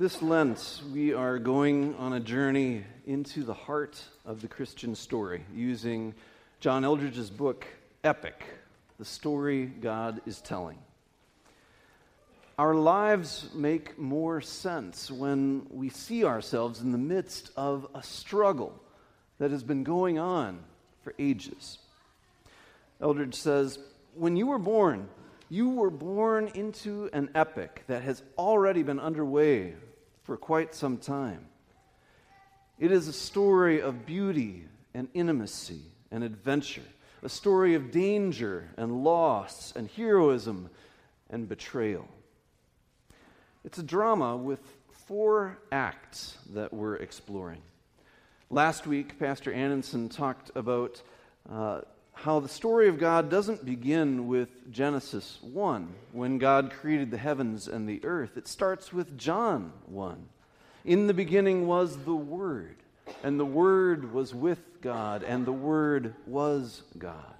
This Lent, we are going on a journey into the heart of the Christian story using John Eldredge's book, Epic The Story God is Telling. Our lives make more sense when we see ourselves in the midst of a struggle that has been going on for ages. Eldredge says, When you were born, you were born into an epic that has already been underway for quite some time. It is a story of beauty and intimacy and adventure, a story of danger and loss and heroism and betrayal. It's a drama with four acts that we're exploring. Last week, Pastor Annenson talked about uh, how the story of God doesn't begin with Genesis 1, when God created the heavens and the earth. It starts with John 1. In the beginning was the Word, and the Word was with God, and the Word was God.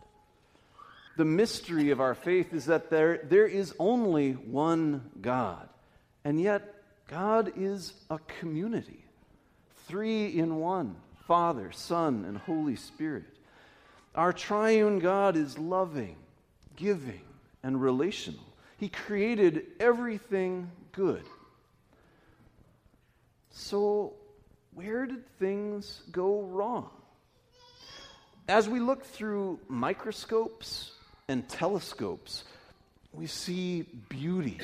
The mystery of our faith is that there, there is only one God, and yet God is a community, three in one Father, Son, and Holy Spirit. Our triune God is loving, giving, and relational. He created everything good. So, where did things go wrong? As we look through microscopes and telescopes, we see beauty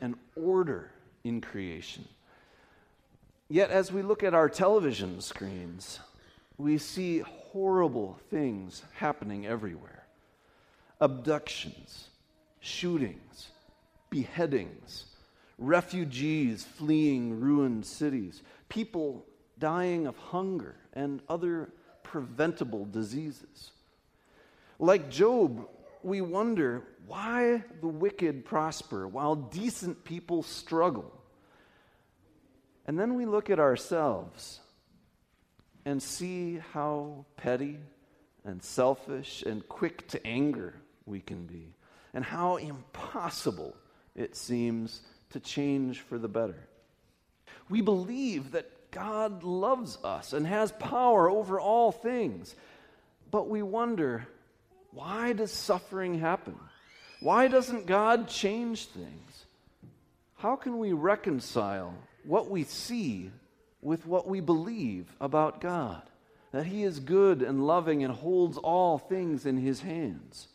and order in creation. Yet, as we look at our television screens, we see horrible things happening everywhere abductions, shootings, beheadings, refugees fleeing ruined cities, people dying of hunger and other preventable diseases. Like Job, we wonder why the wicked prosper while decent people struggle. And then we look at ourselves and see how petty and selfish and quick to anger we can be, and how impossible it seems to change for the better. We believe that God loves us and has power over all things, but we wonder why does suffering happen? Why doesn't God change things? How can we reconcile what we see with what we believe about God that He is good and loving and holds all things in His hands.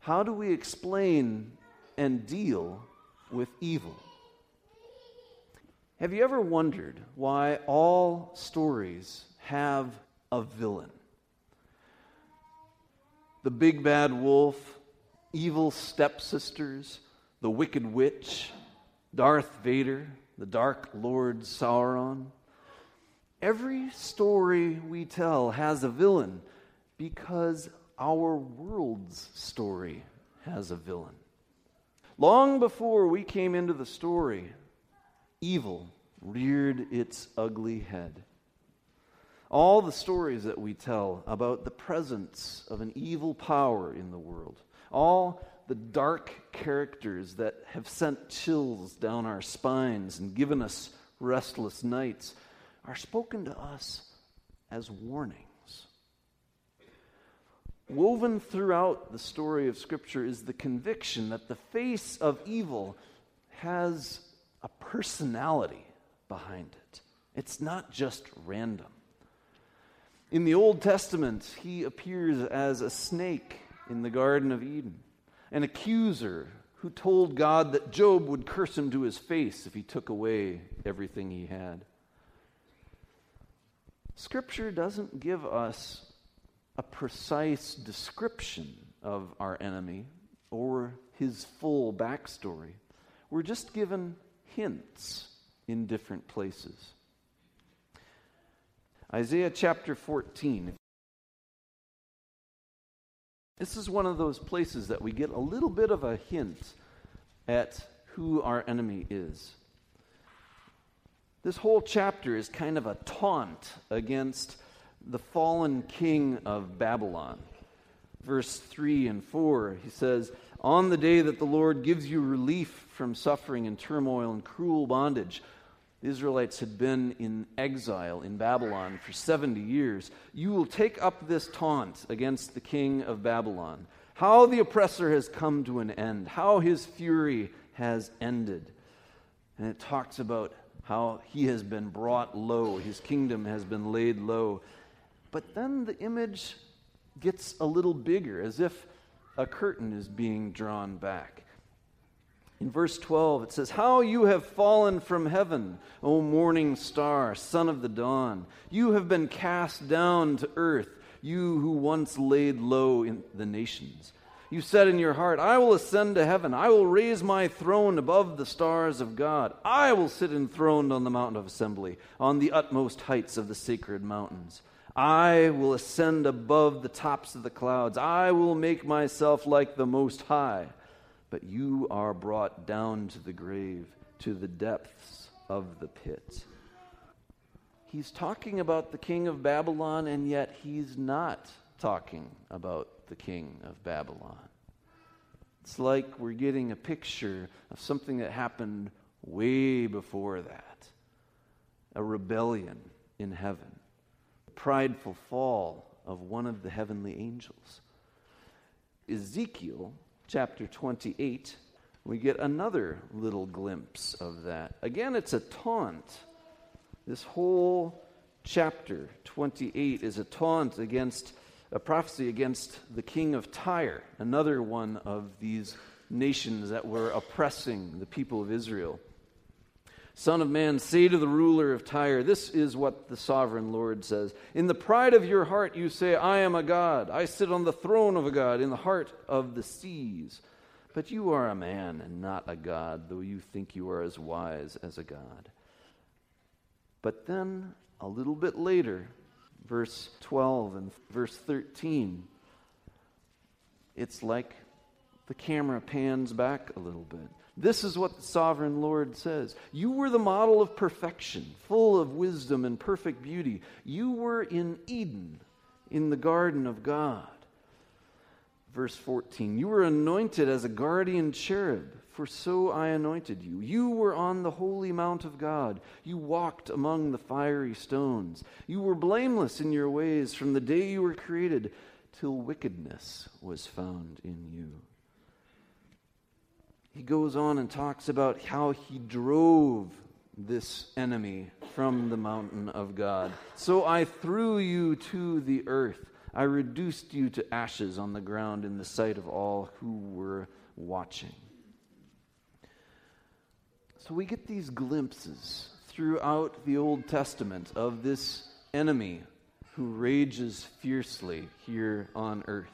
How do we explain and deal with evil? Have you ever wondered why all stories have a villain? The big bad wolf, evil stepsisters, the wicked witch, Darth Vader, the Dark Lord Sauron. Every story we tell has a villain because our world's story has a villain. Long before we came into the story, evil reared its ugly head. All the stories that we tell about the presence of an evil power in the world, all the dark characters that have sent chills down our spines and given us restless nights are spoken to us as warnings. Woven throughout the story of Scripture is the conviction that the face of evil has a personality behind it. It's not just random. In the Old Testament, he appears as a snake in the Garden of Eden an accuser who told God that Job would curse him to his face if he took away everything he had. Scripture doesn't give us a precise description of our enemy or his full backstory. We're just given hints in different places. Isaiah chapter 14. This is one of those places that we get a little bit of a hint at who our enemy is. This whole chapter is kind of a taunt against the fallen king of Babylon. Verse 3 and 4, he says, On the day that the Lord gives you relief from suffering and turmoil and cruel bondage. The Israelites had been in exile in Babylon for 70 years. You will take up this taunt against the king of Babylon. How the oppressor has come to an end, how his fury has ended. And it talks about how he has been brought low, his kingdom has been laid low. But then the image gets a little bigger, as if a curtain is being drawn back. In verse 12, it says, How you have fallen from heaven, O morning star, son of the dawn. You have been cast down to earth, you who once laid low in the nations. You said in your heart, I will ascend to heaven. I will raise my throne above the stars of God. I will sit enthroned on the mountain of assembly, on the utmost heights of the sacred mountains. I will ascend above the tops of the clouds. I will make myself like the Most High. But you are brought down to the grave, to the depths of the pit. He's talking about the king of Babylon, and yet he's not talking about the king of Babylon. It's like we're getting a picture of something that happened way before that a rebellion in heaven, a prideful fall of one of the heavenly angels. Ezekiel chapter 28, we get another little glimpse of that. Again, it's a taunt. This whole chapter 28 is a taunt against a prophecy against the king of Tyre, another one of these nations that were oppressing the people of Israel. Son of man, say to the ruler of Tyre, This is what the sovereign Lord says. In the pride of your heart, you say, I am a God. I sit on the throne of a God in the heart of the seas. But you are a man and not a God, though you think you are as wise as a God. But then, a little bit later, verse 12 and verse 13, it's like the camera pans back a little bit. This is what the sovereign Lord says You were the model of perfection, full of wisdom and perfect beauty. You were in Eden, in the garden of God. Verse 14 You were anointed as a guardian cherub for so I anointed you. You were on the holy mount of God. You walked among the fiery stones. You were blameless in your ways from the day you were created till wickedness was found in you. He goes on and talks about how he drove this enemy from the mountain of God. So I threw you to the earth. I reduced you to ashes on the ground in the sight of all who were watching. So we get these glimpses throughout the Old Testament of this enemy who rages fiercely here on earth.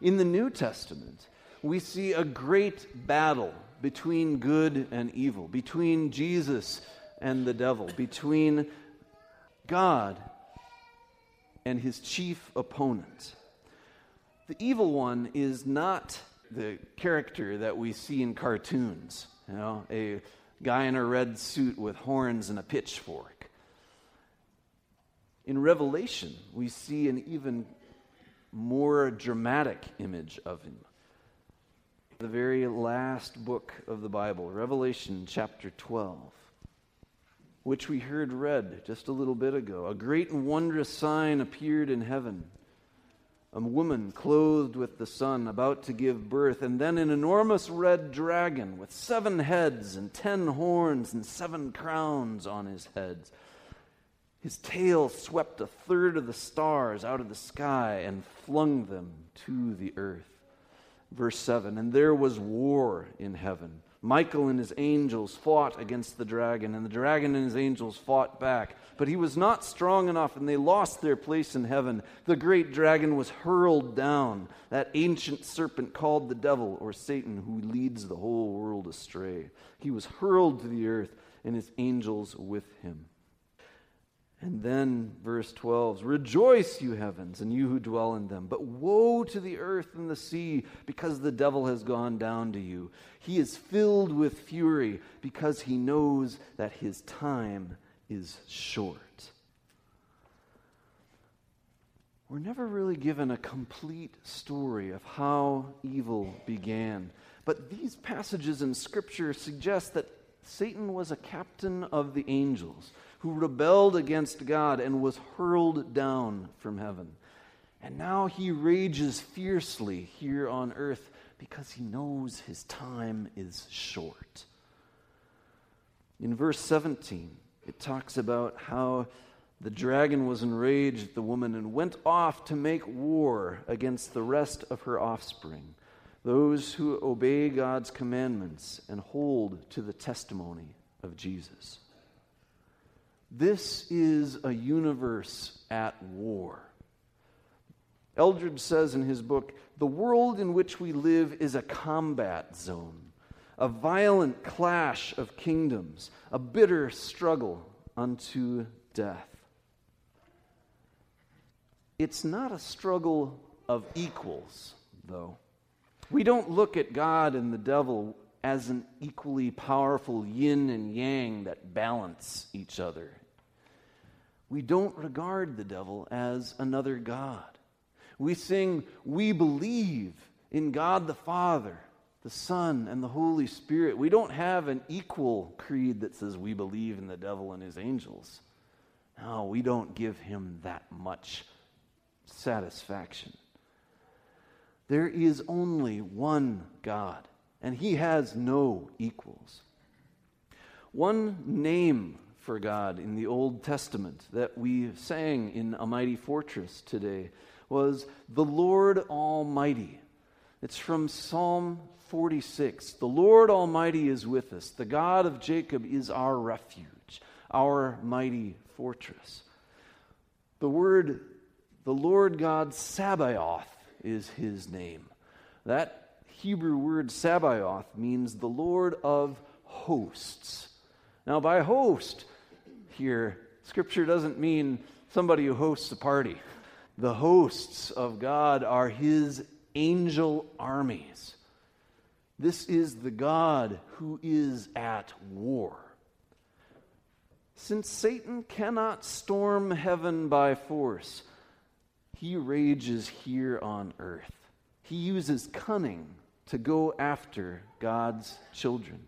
In the New Testament, we see a great battle between good and evil, between Jesus and the devil, between God and his chief opponent. The evil one is not the character that we see in cartoons, you know, a guy in a red suit with horns and a pitchfork. In Revelation, we see an even more dramatic image of him. The very last book of the Bible, Revelation chapter 12, which we heard read just a little bit ago. A great and wondrous sign appeared in heaven a woman clothed with the sun, about to give birth, and then an enormous red dragon with seven heads and ten horns and seven crowns on his heads. His tail swept a third of the stars out of the sky and flung them to the earth. Verse 7 And there was war in heaven. Michael and his angels fought against the dragon, and the dragon and his angels fought back. But he was not strong enough, and they lost their place in heaven. The great dragon was hurled down, that ancient serpent called the devil or Satan, who leads the whole world astray. He was hurled to the earth, and his angels with him. And then, verse 12 Rejoice, you heavens, and you who dwell in them. But woe to the earth and the sea, because the devil has gone down to you. He is filled with fury, because he knows that his time is short. We're never really given a complete story of how evil began. But these passages in Scripture suggest that Satan was a captain of the angels who rebelled against God and was hurled down from heaven. And now he rages fiercely here on earth because he knows his time is short. In verse 17, it talks about how the dragon was enraged at the woman and went off to make war against the rest of her offspring, those who obey God's commandments and hold to the testimony of Jesus. This is a universe at war. Eldredge says in his book The world in which we live is a combat zone, a violent clash of kingdoms, a bitter struggle unto death. It's not a struggle of equals, though. We don't look at God and the devil as an equally powerful yin and yang that balance each other. We don't regard the devil as another God. We sing, We believe in God the Father, the Son, and the Holy Spirit. We don't have an equal creed that says we believe in the devil and his angels. No, we don't give him that much satisfaction. There is only one God, and he has no equals. One name for God in the Old Testament that we sang in A Mighty Fortress today was the Lord Almighty. It's from Psalm 46. The Lord Almighty is with us. The God of Jacob is our refuge, our mighty fortress. The word, the Lord God Sabaoth is his name. That Hebrew word Sabaoth means the Lord of hosts. Now, by host here, Scripture doesn't mean somebody who hosts a party. The hosts of God are his angel armies. This is the God who is at war. Since Satan cannot storm heaven by force, he rages here on earth. He uses cunning to go after God's children.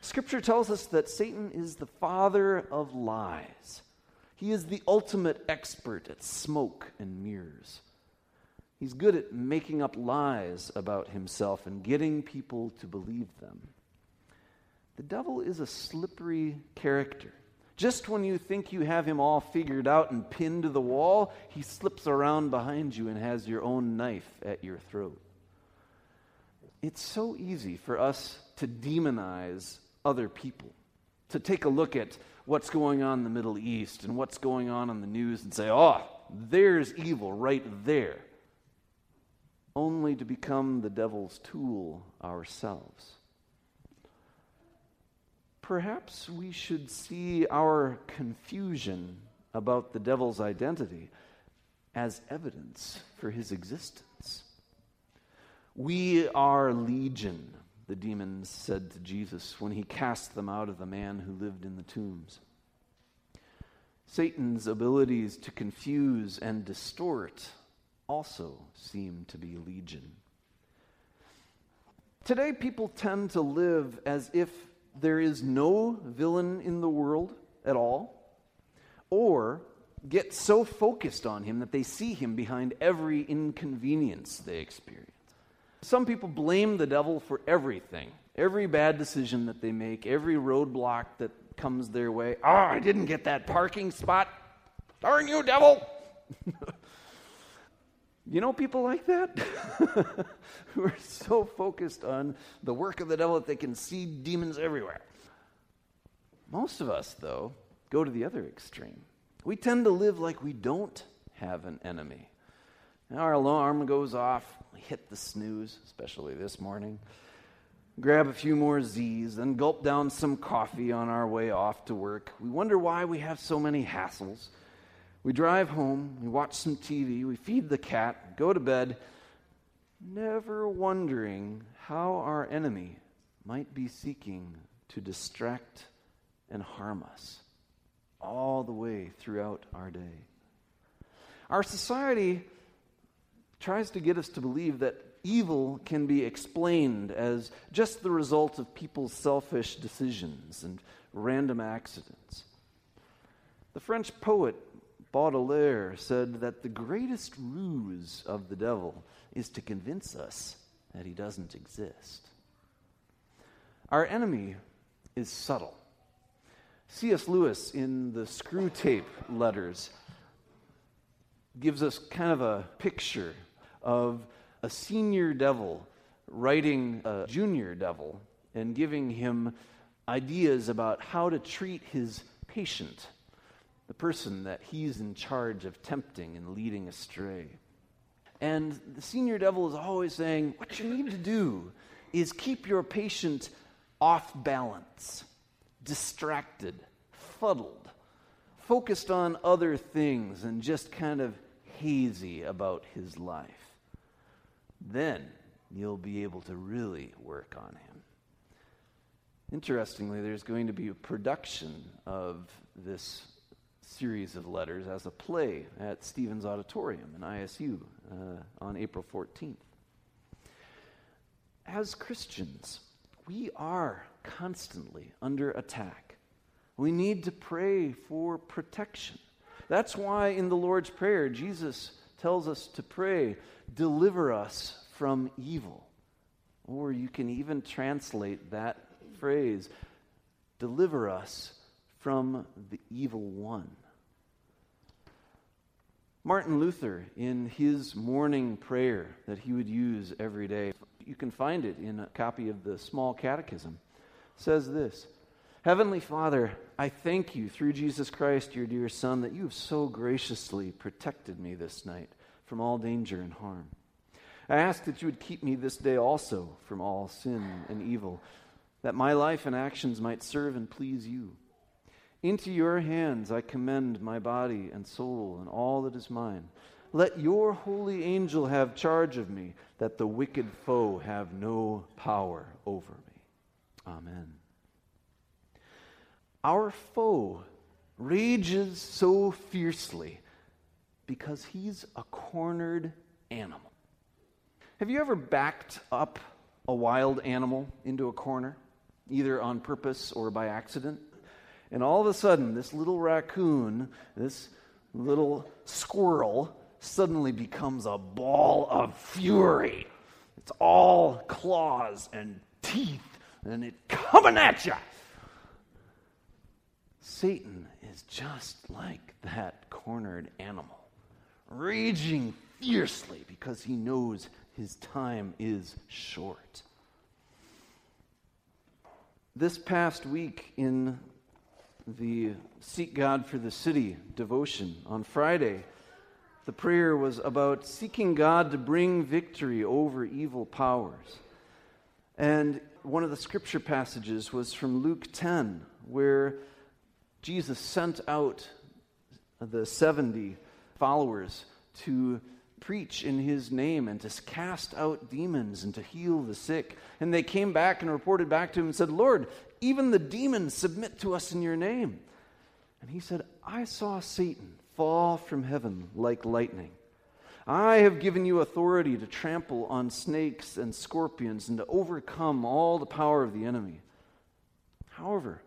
Scripture tells us that Satan is the father of lies. He is the ultimate expert at smoke and mirrors. He's good at making up lies about himself and getting people to believe them. The devil is a slippery character. Just when you think you have him all figured out and pinned to the wall, he slips around behind you and has your own knife at your throat. It's so easy for us to demonize other people, to take a look at what's going on in the Middle East and what's going on in the news and say, oh, there's evil right there, only to become the devil's tool ourselves. Perhaps we should see our confusion about the devil's identity as evidence for his existence. We are legion the demons said to Jesus when he cast them out of the man who lived in the tombs. Satan's abilities to confuse and distort also seem to be legion. Today, people tend to live as if there is no villain in the world at all, or get so focused on him that they see him behind every inconvenience they experience. Some people blame the devil for everything, every bad decision that they make, every roadblock that comes their way. Oh, I didn't get that parking spot. Darn you, devil! you know people like that? Who are so focused on the work of the devil that they can see demons everywhere. Most of us, though, go to the other extreme. We tend to live like we don't have an enemy. Our alarm goes off. We hit the snooze, especially this morning. Grab a few more Z's, then gulp down some coffee on our way off to work. We wonder why we have so many hassles. We drive home, we watch some TV, we feed the cat, go to bed, never wondering how our enemy might be seeking to distract and harm us all the way throughout our day. Our society tries to get us to believe that evil can be explained as just the result of people's selfish decisions and random accidents. The French poet Baudelaire said that the greatest ruse of the devil is to convince us that he doesn't exist. Our enemy is subtle. C.S. Lewis, in the Screwtape Letters, gives us kind of a picture of a senior devil writing a junior devil and giving him ideas about how to treat his patient, the person that he's in charge of tempting and leading astray. And the senior devil is always saying, What you need to do is keep your patient off balance, distracted, fuddled, focused on other things, and just kind of hazy about his life. Then you'll be able to really work on him. Interestingly, there's going to be a production of this series of letters as a play at Stevens Auditorium in ISU uh, on April 14th. As Christians, we are constantly under attack. We need to pray for protection. That's why in the Lord's Prayer, Jesus tells us to pray, deliver us from evil. Or you can even translate that phrase, deliver us from the evil one. Martin Luther, in his morning prayer that he would use every day, you can find it in a copy of the Small Catechism, says this Heavenly Father, I thank you through Jesus Christ, your dear Son, that you have so graciously protected me this night from all danger and harm. I ask that you would keep me this day also from all sin and evil, that my life and actions might serve and please you. Into your hands I commend my body and soul and all that is mine. Let your holy angel have charge of me, that the wicked foe have no power over me. Amen. Our foe rages so fiercely because he's a cornered animal. Have you ever backed up a wild animal into a corner, either on purpose or by accident? And all of a sudden, this little raccoon, this little squirrel, suddenly becomes a ball of fury. It's all claws and teeth, and it coming at you. Satan is just like that cornered animal, raging fiercely because he knows his time is short. This past week in the Seek God for the City devotion on Friday, the prayer was about seeking God to bring victory over evil powers. And one of the scripture passages was from Luke 10, where Jesus sent out the 70 followers to preach in his name and to cast out demons and to heal the sick. And they came back and reported back to him and said, Lord, even the demons submit to us in your name. And he said, I saw Satan fall from heaven like lightning. I have given you authority to trample on snakes and scorpions and to overcome all the power of the enemy. However,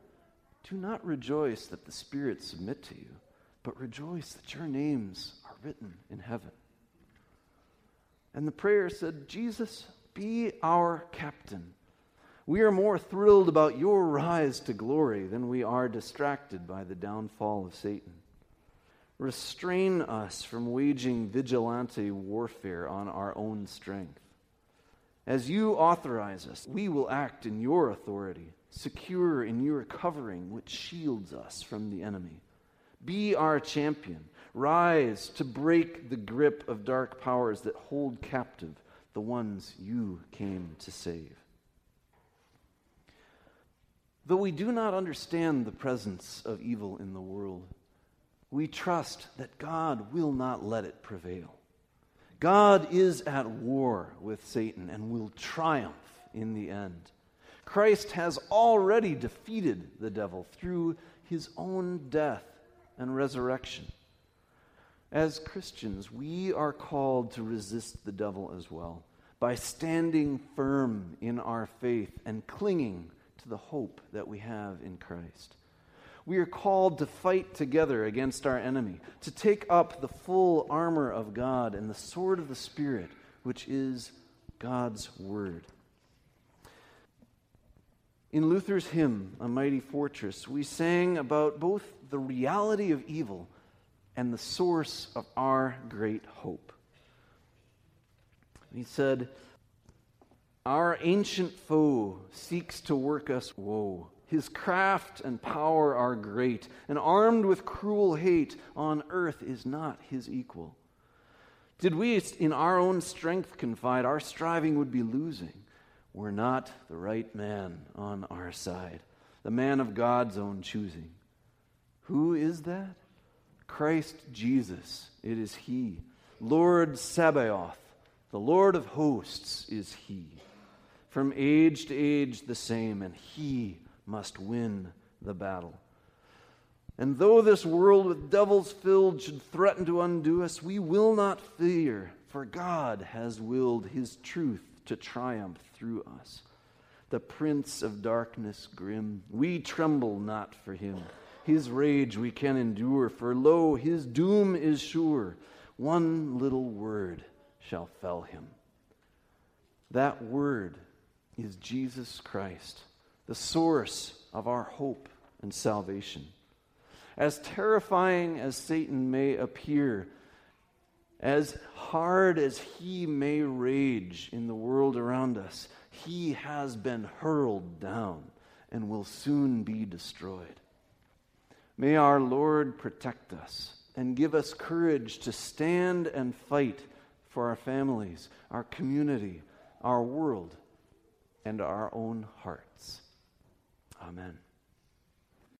do not rejoice that the spirits submit to you, but rejoice that your names are written in heaven. And the prayer said, Jesus, be our captain. We are more thrilled about your rise to glory than we are distracted by the downfall of Satan. Restrain us from waging vigilante warfare on our own strength. As you authorize us, we will act in your authority, secure in your covering, which shields us from the enemy. Be our champion. Rise to break the grip of dark powers that hold captive the ones you came to save. Though we do not understand the presence of evil in the world, we trust that God will not let it prevail. God is at war with Satan and will triumph in the end. Christ has already defeated the devil through his own death and resurrection. As Christians, we are called to resist the devil as well by standing firm in our faith and clinging to the hope that we have in Christ. We are called to fight together against our enemy, to take up the full armor of God and the sword of the Spirit, which is God's Word. In Luther's hymn, A Mighty Fortress, we sang about both the reality of evil and the source of our great hope. He said, Our ancient foe seeks to work us woe. His craft and power are great, and armed with cruel hate, on earth is not his equal. Did we in our own strength confide, our striving would be losing. We're not the right man on our side, the man of God's own choosing. Who is that? Christ Jesus. It is He. Lord Sabaoth, the Lord of hosts is He. From age to age the same, and He must win the battle. And though this world with devils filled should threaten to undo us, we will not fear, for God has willed his truth to triumph through us. The prince of darkness grim, we tremble not for him. His rage we can endure, for lo, his doom is sure. One little word shall fell him. That word is Jesus Christ the source of our hope and salvation. As terrifying as Satan may appear, as hard as he may rage in the world around us, he has been hurled down and will soon be destroyed. May our Lord protect us and give us courage to stand and fight for our families, our community, our world, and our own hearts. Amen.